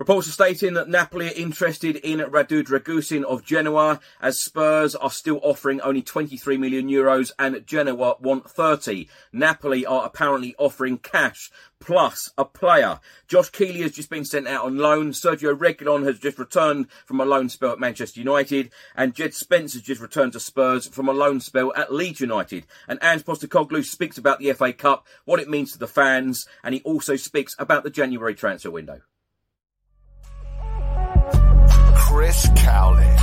Reports are stating that Napoli are interested in Radu Dragusin of Genoa, as Spurs are still offering only 23 million euros and Genoa want 30. Napoli are apparently offering cash plus a player. Josh Keeley has just been sent out on loan. Sergio Reguilon has just returned from a loan spell at Manchester United, and Jed Spence has just returned to Spurs from a loan spell at Leeds United. And Ange Postecoglou speaks about the FA Cup, what it means to the fans, and he also speaks about the January transfer window. Chris Cowlin.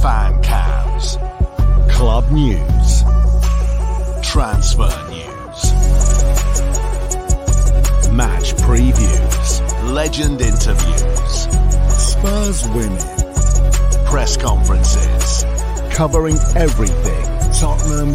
Fan cams. Club news. Transfer news. Match previews. Legend interviews. Spurs winning. Press conferences. Covering everything Tottenham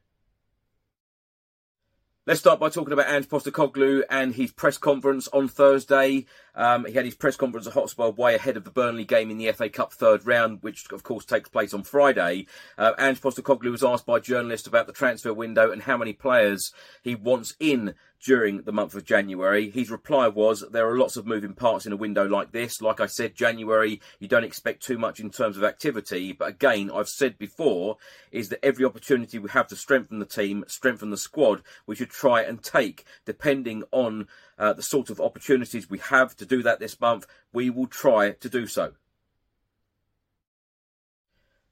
Let's start by talking about Ange Postecoglou and his press conference on Thursday. Um, he had his press conference at Hotspur way ahead of the Burnley game in the FA Cup third round, which of course takes place on Friday. Uh, Ange Postecoglou was asked by journalists about the transfer window and how many players he wants in during the month of January. His reply was, there are lots of moving parts in a window like this. Like I said, January, you don't expect too much in terms of activity. But again, I've said before, is that every opportunity we have to strengthen the team, strengthen the squad, we should try and take, depending on uh, the sort of opportunities we have to do that this month, we will try to do so.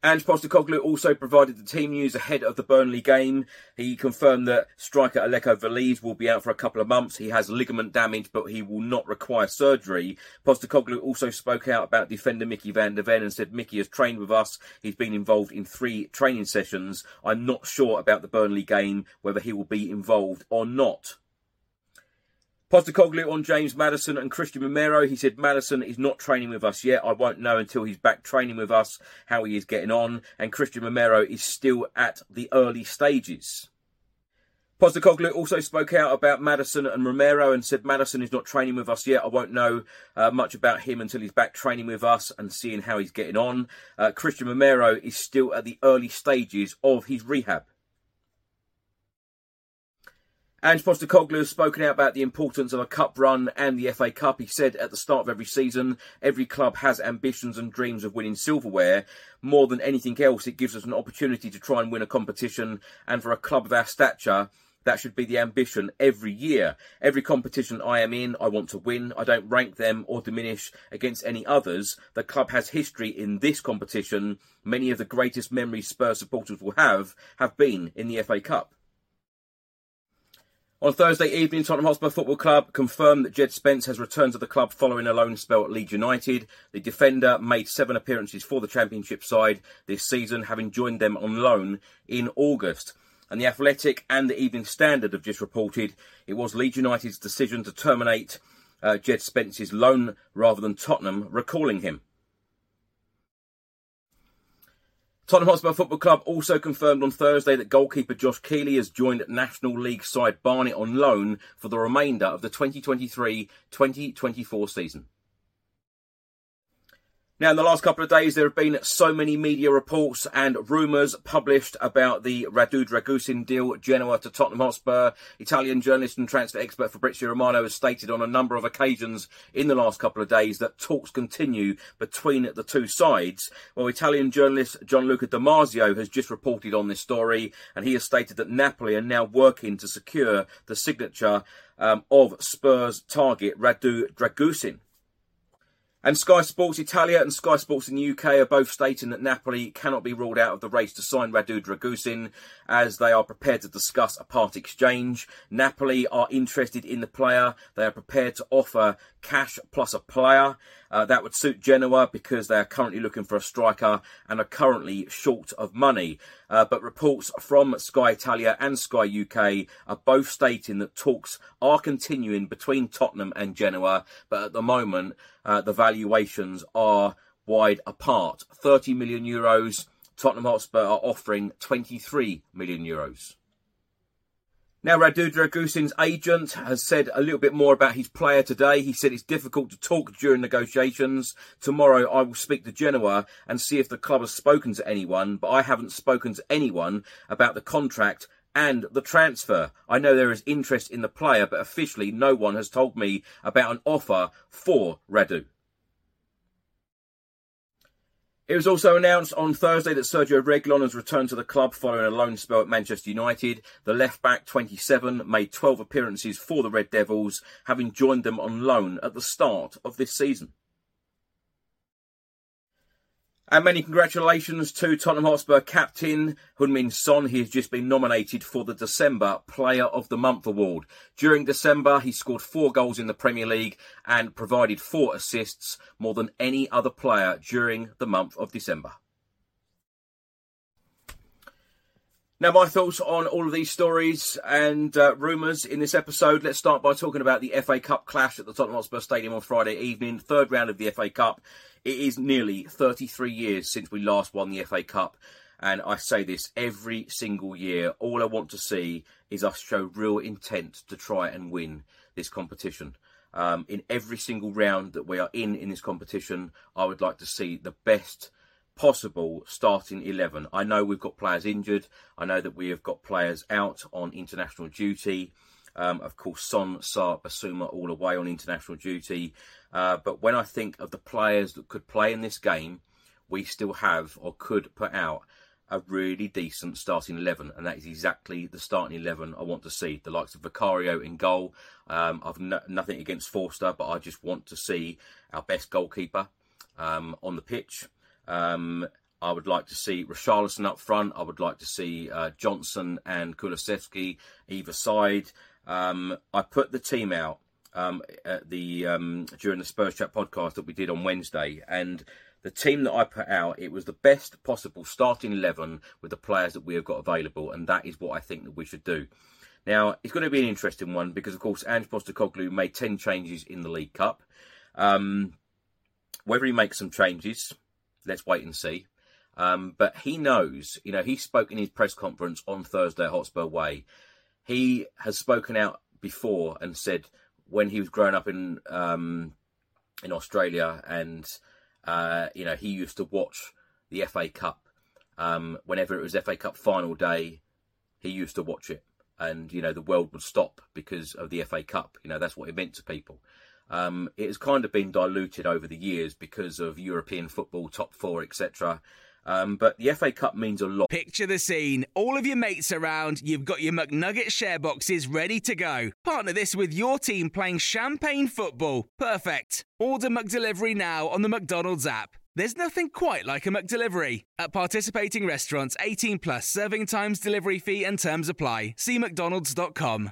Ange Postecoglou also provided the team news ahead of the Burnley game. He confirmed that striker Alejo Veliz will be out for a couple of months. He has ligament damage, but he will not require surgery. Postecoglou also spoke out about defender Mickey van der Ven and said Mickey has trained with us. He's been involved in three training sessions. I'm not sure about the Burnley game, whether he will be involved or not. Postecoglou on James Maddison and Cristian Romero. He said Maddison is not training with us yet. I won't know until he's back training with us how he is getting on. And Cristian Romero is still at the early stages. Postecoglou also spoke out about Maddison and Romero and said Maddison is not training with us yet. I won't know uh, much about him until he's back training with us and seeing how he's getting on. Uh, Cristian Romero is still at the early stages of his rehab. Ange Postecoglou has spoken out about the importance of a cup run and the FA Cup. He said at the start of every season, every club has ambitions and dreams of winning silverware. More than anything else, it gives us an opportunity to try and win a competition. And for a club of our stature, that should be the ambition every year. Every competition I am in, I want to win. I don't rank them or diminish against any others. The club has history in this competition. Many of the greatest memories Spurs supporters will have have been in the FA Cup. On Thursday evening, Tottenham Hotspur Football Club confirmed that Jed Spence has returned to the club following a loan spell at Leeds United. The defender made seven appearances for the Championship side this season, having joined them on loan in August. And the Athletic and the Evening Standard have just reported it was Leeds United's decision to terminate uh, Jed Spence's loan rather than Tottenham recalling him. Tottenham Hotspur Football Club also confirmed on Thursday that goalkeeper Josh Keeley has joined National League side Barnet on loan for the remainder of the 2023 2024 season. Now, in the last couple of days, there have been so many media reports and rumours published about the Radu Dragusin deal Genoa to Tottenham Hotspur. Italian journalist and transfer expert Fabrizio Romano has stated on a number of occasions in the last couple of days that talks continue between the two sides. Well, Italian journalist Gianluca Di Marzio has just reported on this story, and he has stated that Napoli are now working to secure the signature um, of Spurs target Radu Dragusin. And Sky Sports Italia and Sky Sports in the UK are both stating that Napoli cannot be ruled out of the race to sign Radu Dragusin as they are prepared to discuss a part exchange. Napoli are interested in the player. They are prepared to offer cash plus a player. Uh, that would suit Genoa because they are currently looking for a striker and are currently short of money. Uh, but reports from Sky Italia and Sky UK are both stating that talks are continuing between Tottenham and Genoa, but at the moment uh, the valuations are wide apart. 30 million euros. Tottenham Hotspur are offering 23 million euros. Now, Radu Dragusin's agent has said a little bit more about his player today. He said it's difficult to talk during negotiations. Tomorrow, I will speak to Genoa and see if the club has spoken to anyone, but I haven't spoken to anyone about the contract and the transfer. I know there is interest in the player, but officially, no one has told me about an offer for Radu. It was also announced on Thursday that Sergio Reguilon has returned to the club following a loan spell at Manchester United. The left back, 27, made 12 appearances for the Red Devils, having joined them on loan at the start of this season. And many congratulations to Tottenham Hotspur captain Heung-min Son. He has just been nominated for the December Player of the Month award. During December, he scored four goals in the Premier League and provided four assists, more than any other player during the month of December. Now, my thoughts on all of these stories and uh, rumours in this episode. Let's start by talking about the FA Cup clash at the Tottenham Hotspur Stadium on Friday evening, third round of the FA Cup. It is nearly 33 years since we last won the FA Cup. And I say this every single year. All I want to see is us show real intent to try and win this competition. Um, in every single round that we are in in this competition, I would like to see the best possible starting 11. I know we've got players injured. I know that we have got players out on international duty. Um, of course, Son, Sarr, Bissouma all away on international duty. Uh, but when I think of the players that could play in this game, we still have or could put out a really decent starting 11, and that is exactly the starting 11 I want to see. The likes of Vicario in goal. Um, I've no, nothing against Forster, but I just want to see our best goalkeeper um, on the pitch. Um, I would like to see Richarlison up front. I would like to see uh, Johnson and Kulusevski either side. Um, I put the team out um, at the um, during the Spurs Chat podcast that we did on Wednesday, and the team that I put out, it was the best possible starting eleven with the players that we have got available, and that is what I think that we should do. Now it's going to be an interesting one because, of course, Ange Postecoglou made ten changes in the League Cup. Um, whether he makes some changes, let's wait and see. Um, but he knows, you know, he spoke in his press conference on Thursday at Hotspur Way. He has spoken out before and said when he was growing up in um, in Australia, and uh, you know he used to watch the FA Cup um, whenever it was FA Cup final day. He used to watch it, and you know the world would stop because of the FA Cup. You know that's what it meant to people. Um, it has kind of been diluted over the years because of European football, top four, etc. Um, but the FA Cup means a lot. Picture the scene. All of your mates around, you've got your McNugget share boxes ready to go. Partner this with your team playing champagne football. Perfect. Order McDelivery now on the McDonald's app. There's nothing quite like a McDelivery. At participating restaurants, 18 plus serving times, delivery fee, and terms apply. See McDonald's.com.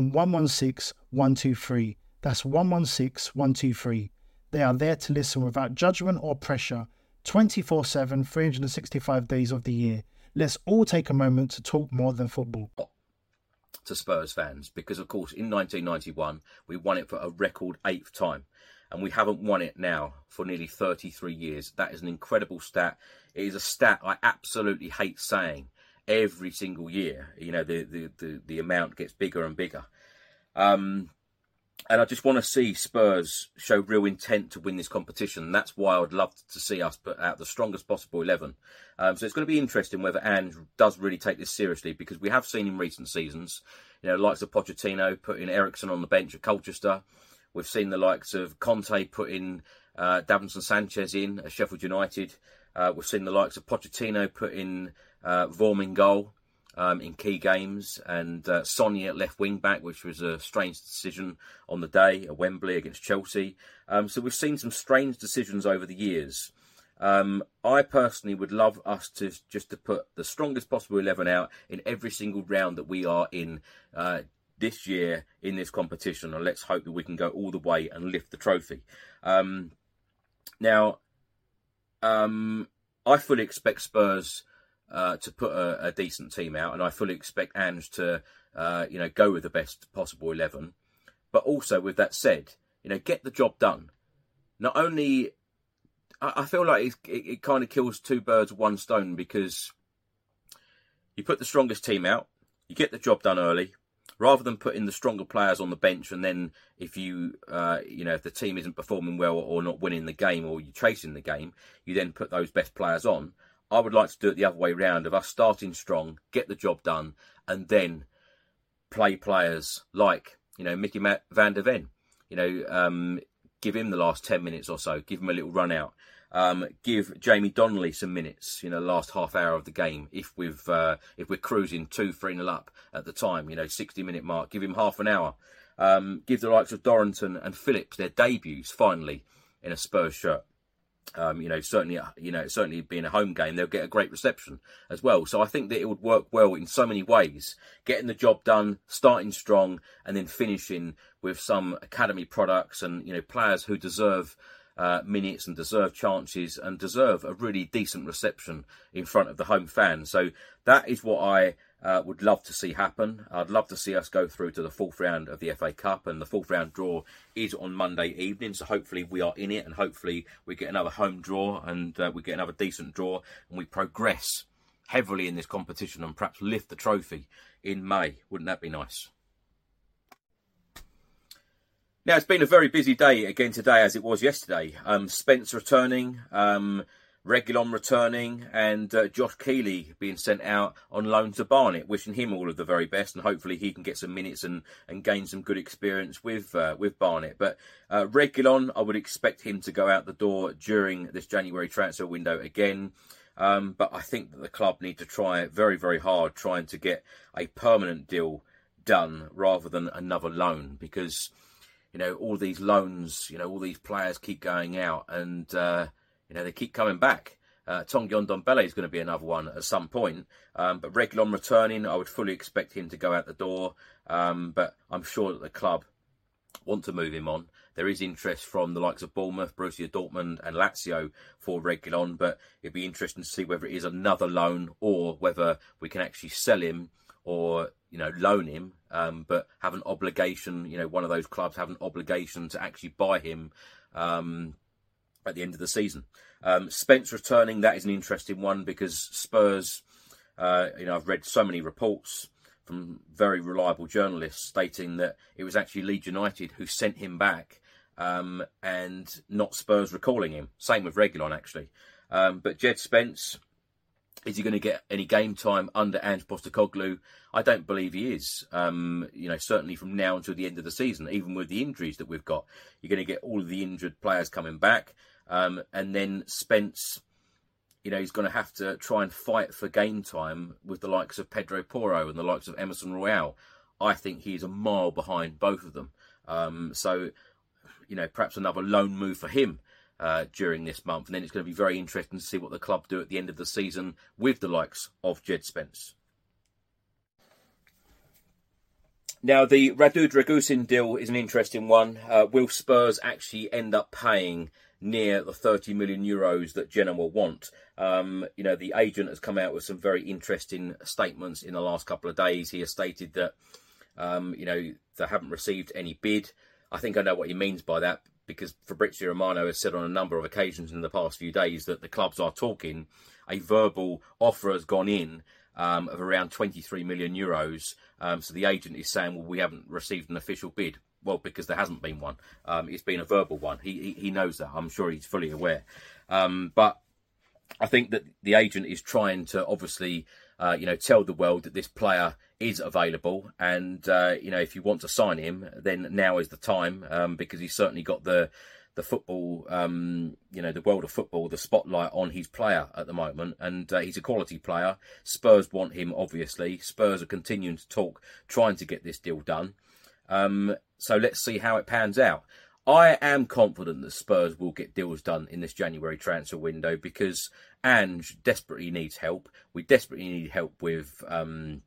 on 116 123. That's 116 123. They are there to listen without judgment or pressure 24 7, 365 days of the year. Let's all take a moment to talk more than football. To Spurs fans, because of course in 1991 we won it for a record eighth time, and we haven't won it now for nearly 33 years. That is an incredible stat. It is a stat I absolutely hate saying every single year. You know, the the the, the amount gets bigger and bigger. Um, and I just want to see Spurs show real intent to win this competition. That's why I would love to see us put out the strongest possible 11. Um, so it's going to be interesting whether Ange does really take this seriously because we have seen in recent seasons, you know, likes of Pochettino putting Eriksen on the bench at Colchester. We've seen the likes of Conte putting uh, Davinson Sanchez in at Sheffield United. Uh, we've seen the likes of Pochettino putting uh, in goal um, in key games, and uh, Sonny at left wing back, which was a strange decision on the day at Wembley against Chelsea. Um, so we've seen some strange decisions over the years. Um, I personally would love us to just to put the strongest possible eleven out in every single round that we are in uh, this year in this competition, and let's hope that we can go all the way and lift the trophy. Um, now, um, I fully expect Spurs uh, to put a, a, decent team out, and I fully expect Ange to, uh, you know, go with the best possible eleven. But also, with that said, you know, get the job done. Not only, I, I feel like it, it, it kind of kills two birds with one stone because you put the strongest team out, you get the job done early, rather than putting the stronger players on the bench and then if you uh, you know if the team isn't performing well or not winning the game or you're chasing the game you then put those best players on I would like to do it the other way round of us starting strong, get the job done, and then play players like you know Mickey Van der Ven. You know, um, give him the last ten minutes or so, give him a little run out. Um, give Jamie Donley some minutes, you know, last half hour of the game. If we've uh, if we're cruising two, three nil up at the time, you know, sixty minute mark, give him half an hour. Um, give the likes of Dorrington and Phillips their debuts finally in a Spurs shirt. Um, you know, certainly, you know, certainly being a home game, they'll get a great reception as well. So I think that it would work well in so many ways, getting the job done, starting strong, and then finishing with some academy products and you know players who deserve uh, minutes and deserve chances and deserve a really decent reception in front of the home fans. So that is what I uh, would love to see happen. I'd love to see us go through to the fourth round of the FA Cup, and the fourth round draw is on Monday evening. So hopefully we are in it, and hopefully we get another home draw, and uh, we get another decent draw, and we progress heavily in this competition, and perhaps lift the trophy in May. Wouldn't that be nice? Now it's been a very busy day again today, as it was yesterday. Um, Spence returning. Um, Reguilon returning and uh, Josh Keeley being sent out on loan to Barnet, wishing him all of the very best and hopefully he can get some minutes and, and gain some good experience with uh, with Barnet. But uh, Reguilon, I would expect him to go out the door during this January transfer window again. Um, but I think that the club need to try very, very hard trying to get a permanent deal done rather than another loan because, you know, all these loans, you know, all these players keep going out and uh, you know, they keep coming back. Uh, Tanguy Ndombele is going to be another one at some point. Um, but Reguilon returning, I would fully expect him to go out the door. Um, but I'm sure that the club want to move him on. There is interest from the likes of Bournemouth, Borussia Dortmund, and Lazio for Reguilon, but it'd be interesting to see whether it is another loan or whether we can actually sell him or you know loan him, um, but have an obligation. You know, one of those clubs have an obligation to actually buy him. Um, at the end of the season. Um, Spence returning, that is an interesting one because Spurs, uh, you know, I've read so many reports from very reliable journalists stating that it was actually Leeds United who sent him back um, and not Spurs recalling him. Same with Reguilon, actually. Um, but Jed Spence, is he going to get any game time under Ange Postecoglou? I don't believe he is. Um, you know, certainly from now until the end of the season, even with the injuries that we've got, you're going to get all of the injured players coming back. Um, and then Spence, you know, he's going to have to try and fight for game time with the likes of Pedro Porro and the likes of Emerson Royal. I think he's a mile behind both of them. Um, so, you know, perhaps another loan move for him uh, during this month. And then it's going to be very interesting to see what the club do at the end of the season with the likes of Jed Spence. Now, the Radu Dragusin deal is an interesting one. Uh, will Spurs actually end up paying near the 30 million euros that Genoa want? Um, you know, the agent has come out with some very interesting statements in the last couple of days. He has stated that, um, you know, they haven't received any bid. I think I know what he means by that because Fabrizio Romano has said on a number of occasions in the past few days that the clubs are talking. A verbal offer has gone in um, of around 23 million euros. Um, so the agent is saying, well, we haven't received an official bid. Well, because there hasn't been one. Um, it's been a verbal one. He, he, he knows that. I'm sure he's fully aware. Um, but I think that the agent is trying to obviously, uh, you know, tell the world that this player is available, and uh, you know, if you want to sign him, then now is the time um, because he's certainly got the the football, um, you know, the world of football, the spotlight on his player at the moment, and uh, he's a quality player. Spurs want him, obviously. Spurs are continuing to talk, trying to get this deal done. Um, so let's see how it pans out. I am confident that Spurs will get deals done in this January transfer window because Ange desperately needs help. We desperately need help with um,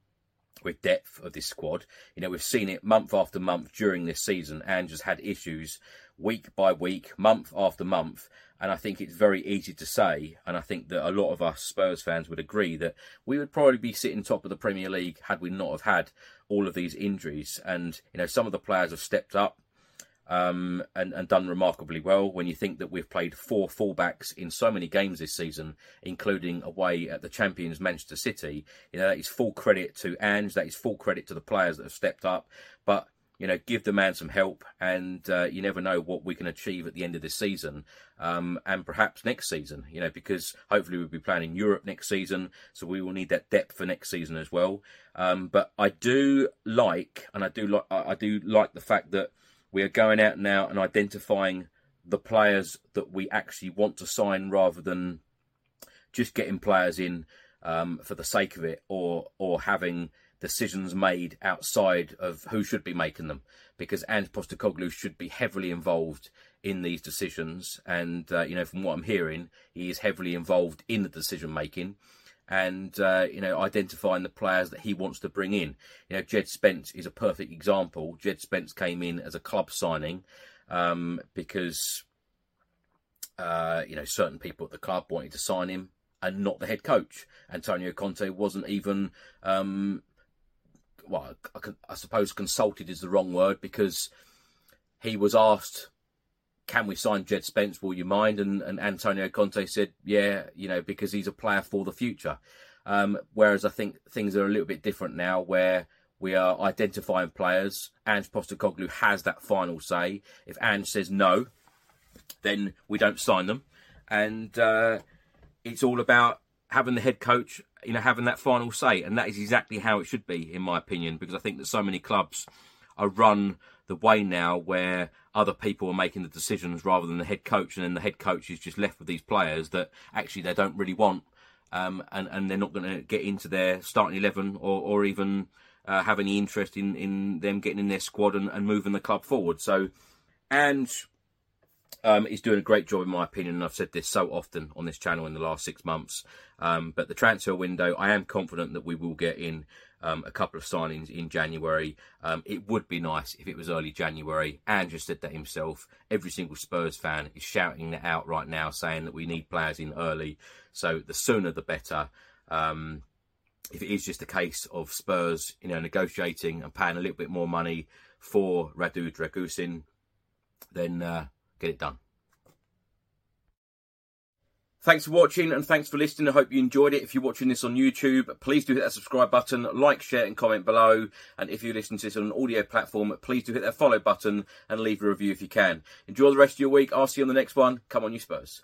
with depth of this squad. You know, we've seen it month after month during this season. Has had issues week by week, month after month. And I think it's very easy to say, and I think that a lot of us Spurs fans would agree that we would probably be sitting top of the Premier League had we not have had all of these injuries. And you know, some of the players have stepped up um, and, and done remarkably well. When you think that we've played four fullbacks in so many games this season, including away at the champions Manchester City, you know that is full credit to Ange. That is full credit to the players that have stepped up. But you know, give the man some help, and uh, you never know what we can achieve at the end of this season, um, and perhaps next season. You know, because hopefully we'll be playing in Europe next season, so we will need that depth for next season as well. Um, but I do like, and I do like, I do like the fact that we are going out now and identifying the players that we actually want to sign, rather than just getting players in um, for the sake of it, or or having decisions made outside of who should be making them, because Ange Postecoglou should be heavily involved in these decisions. And uh, you know, from what I'm hearing, he is heavily involved in the decision making, and uh, you know, identifying the players that he wants to bring in. You know, Jed Spence is a perfect example. Jed Spence came in as a club signing um, because. Uh, you know, certain people at the club wanted to sign him, and not the head coach. Antonio Conte wasn't even um, well, I, I suppose consulted is the wrong word because he was asked, "Can we sign Jed Spence? Will you mind?" And, and Antonio Conte said, "Yeah, you know, because he's a player for the future." Um, whereas I think things are a little bit different now, where we are identifying players. Ange Postecoglou has that final say. If Ange says no, then we don't sign them, and uh, it's all about having the head coach, you know, having that final say, and that is exactly how it should be, in my opinion, because I think that so many clubs are run the way now where other people are making the decisions rather than the head coach, and then the head coach is just left with these players that actually they don't really want, um, and and they're not going to get into their starting eleven or or even uh, have any interest in in them getting in their squad and, and moving the club forward. So, and um, is doing a great job, in my opinion. And I've said this so often on this channel in the last six months. Um, but the transfer window, I am confident that we will get in um, a couple of signings in January. Um, it would be nice if it was early January. Andrew said that himself. Every single Spurs fan is shouting that out right now, saying that we need players in early. So the sooner the better. Um, if it is just a case of Spurs, you know, negotiating and paying a little bit more money for Radu Dragusin, then uh, get it done. Thanks for watching and thanks for listening. I hope you enjoyed it. If you're watching this on YouTube, please do hit that subscribe button, like, share, and comment below. And if you're listening to this on an audio platform, please do hit that follow button and leave a review if you can. Enjoy the rest of your week. I'll see you on the next one. Come on, you Spurs.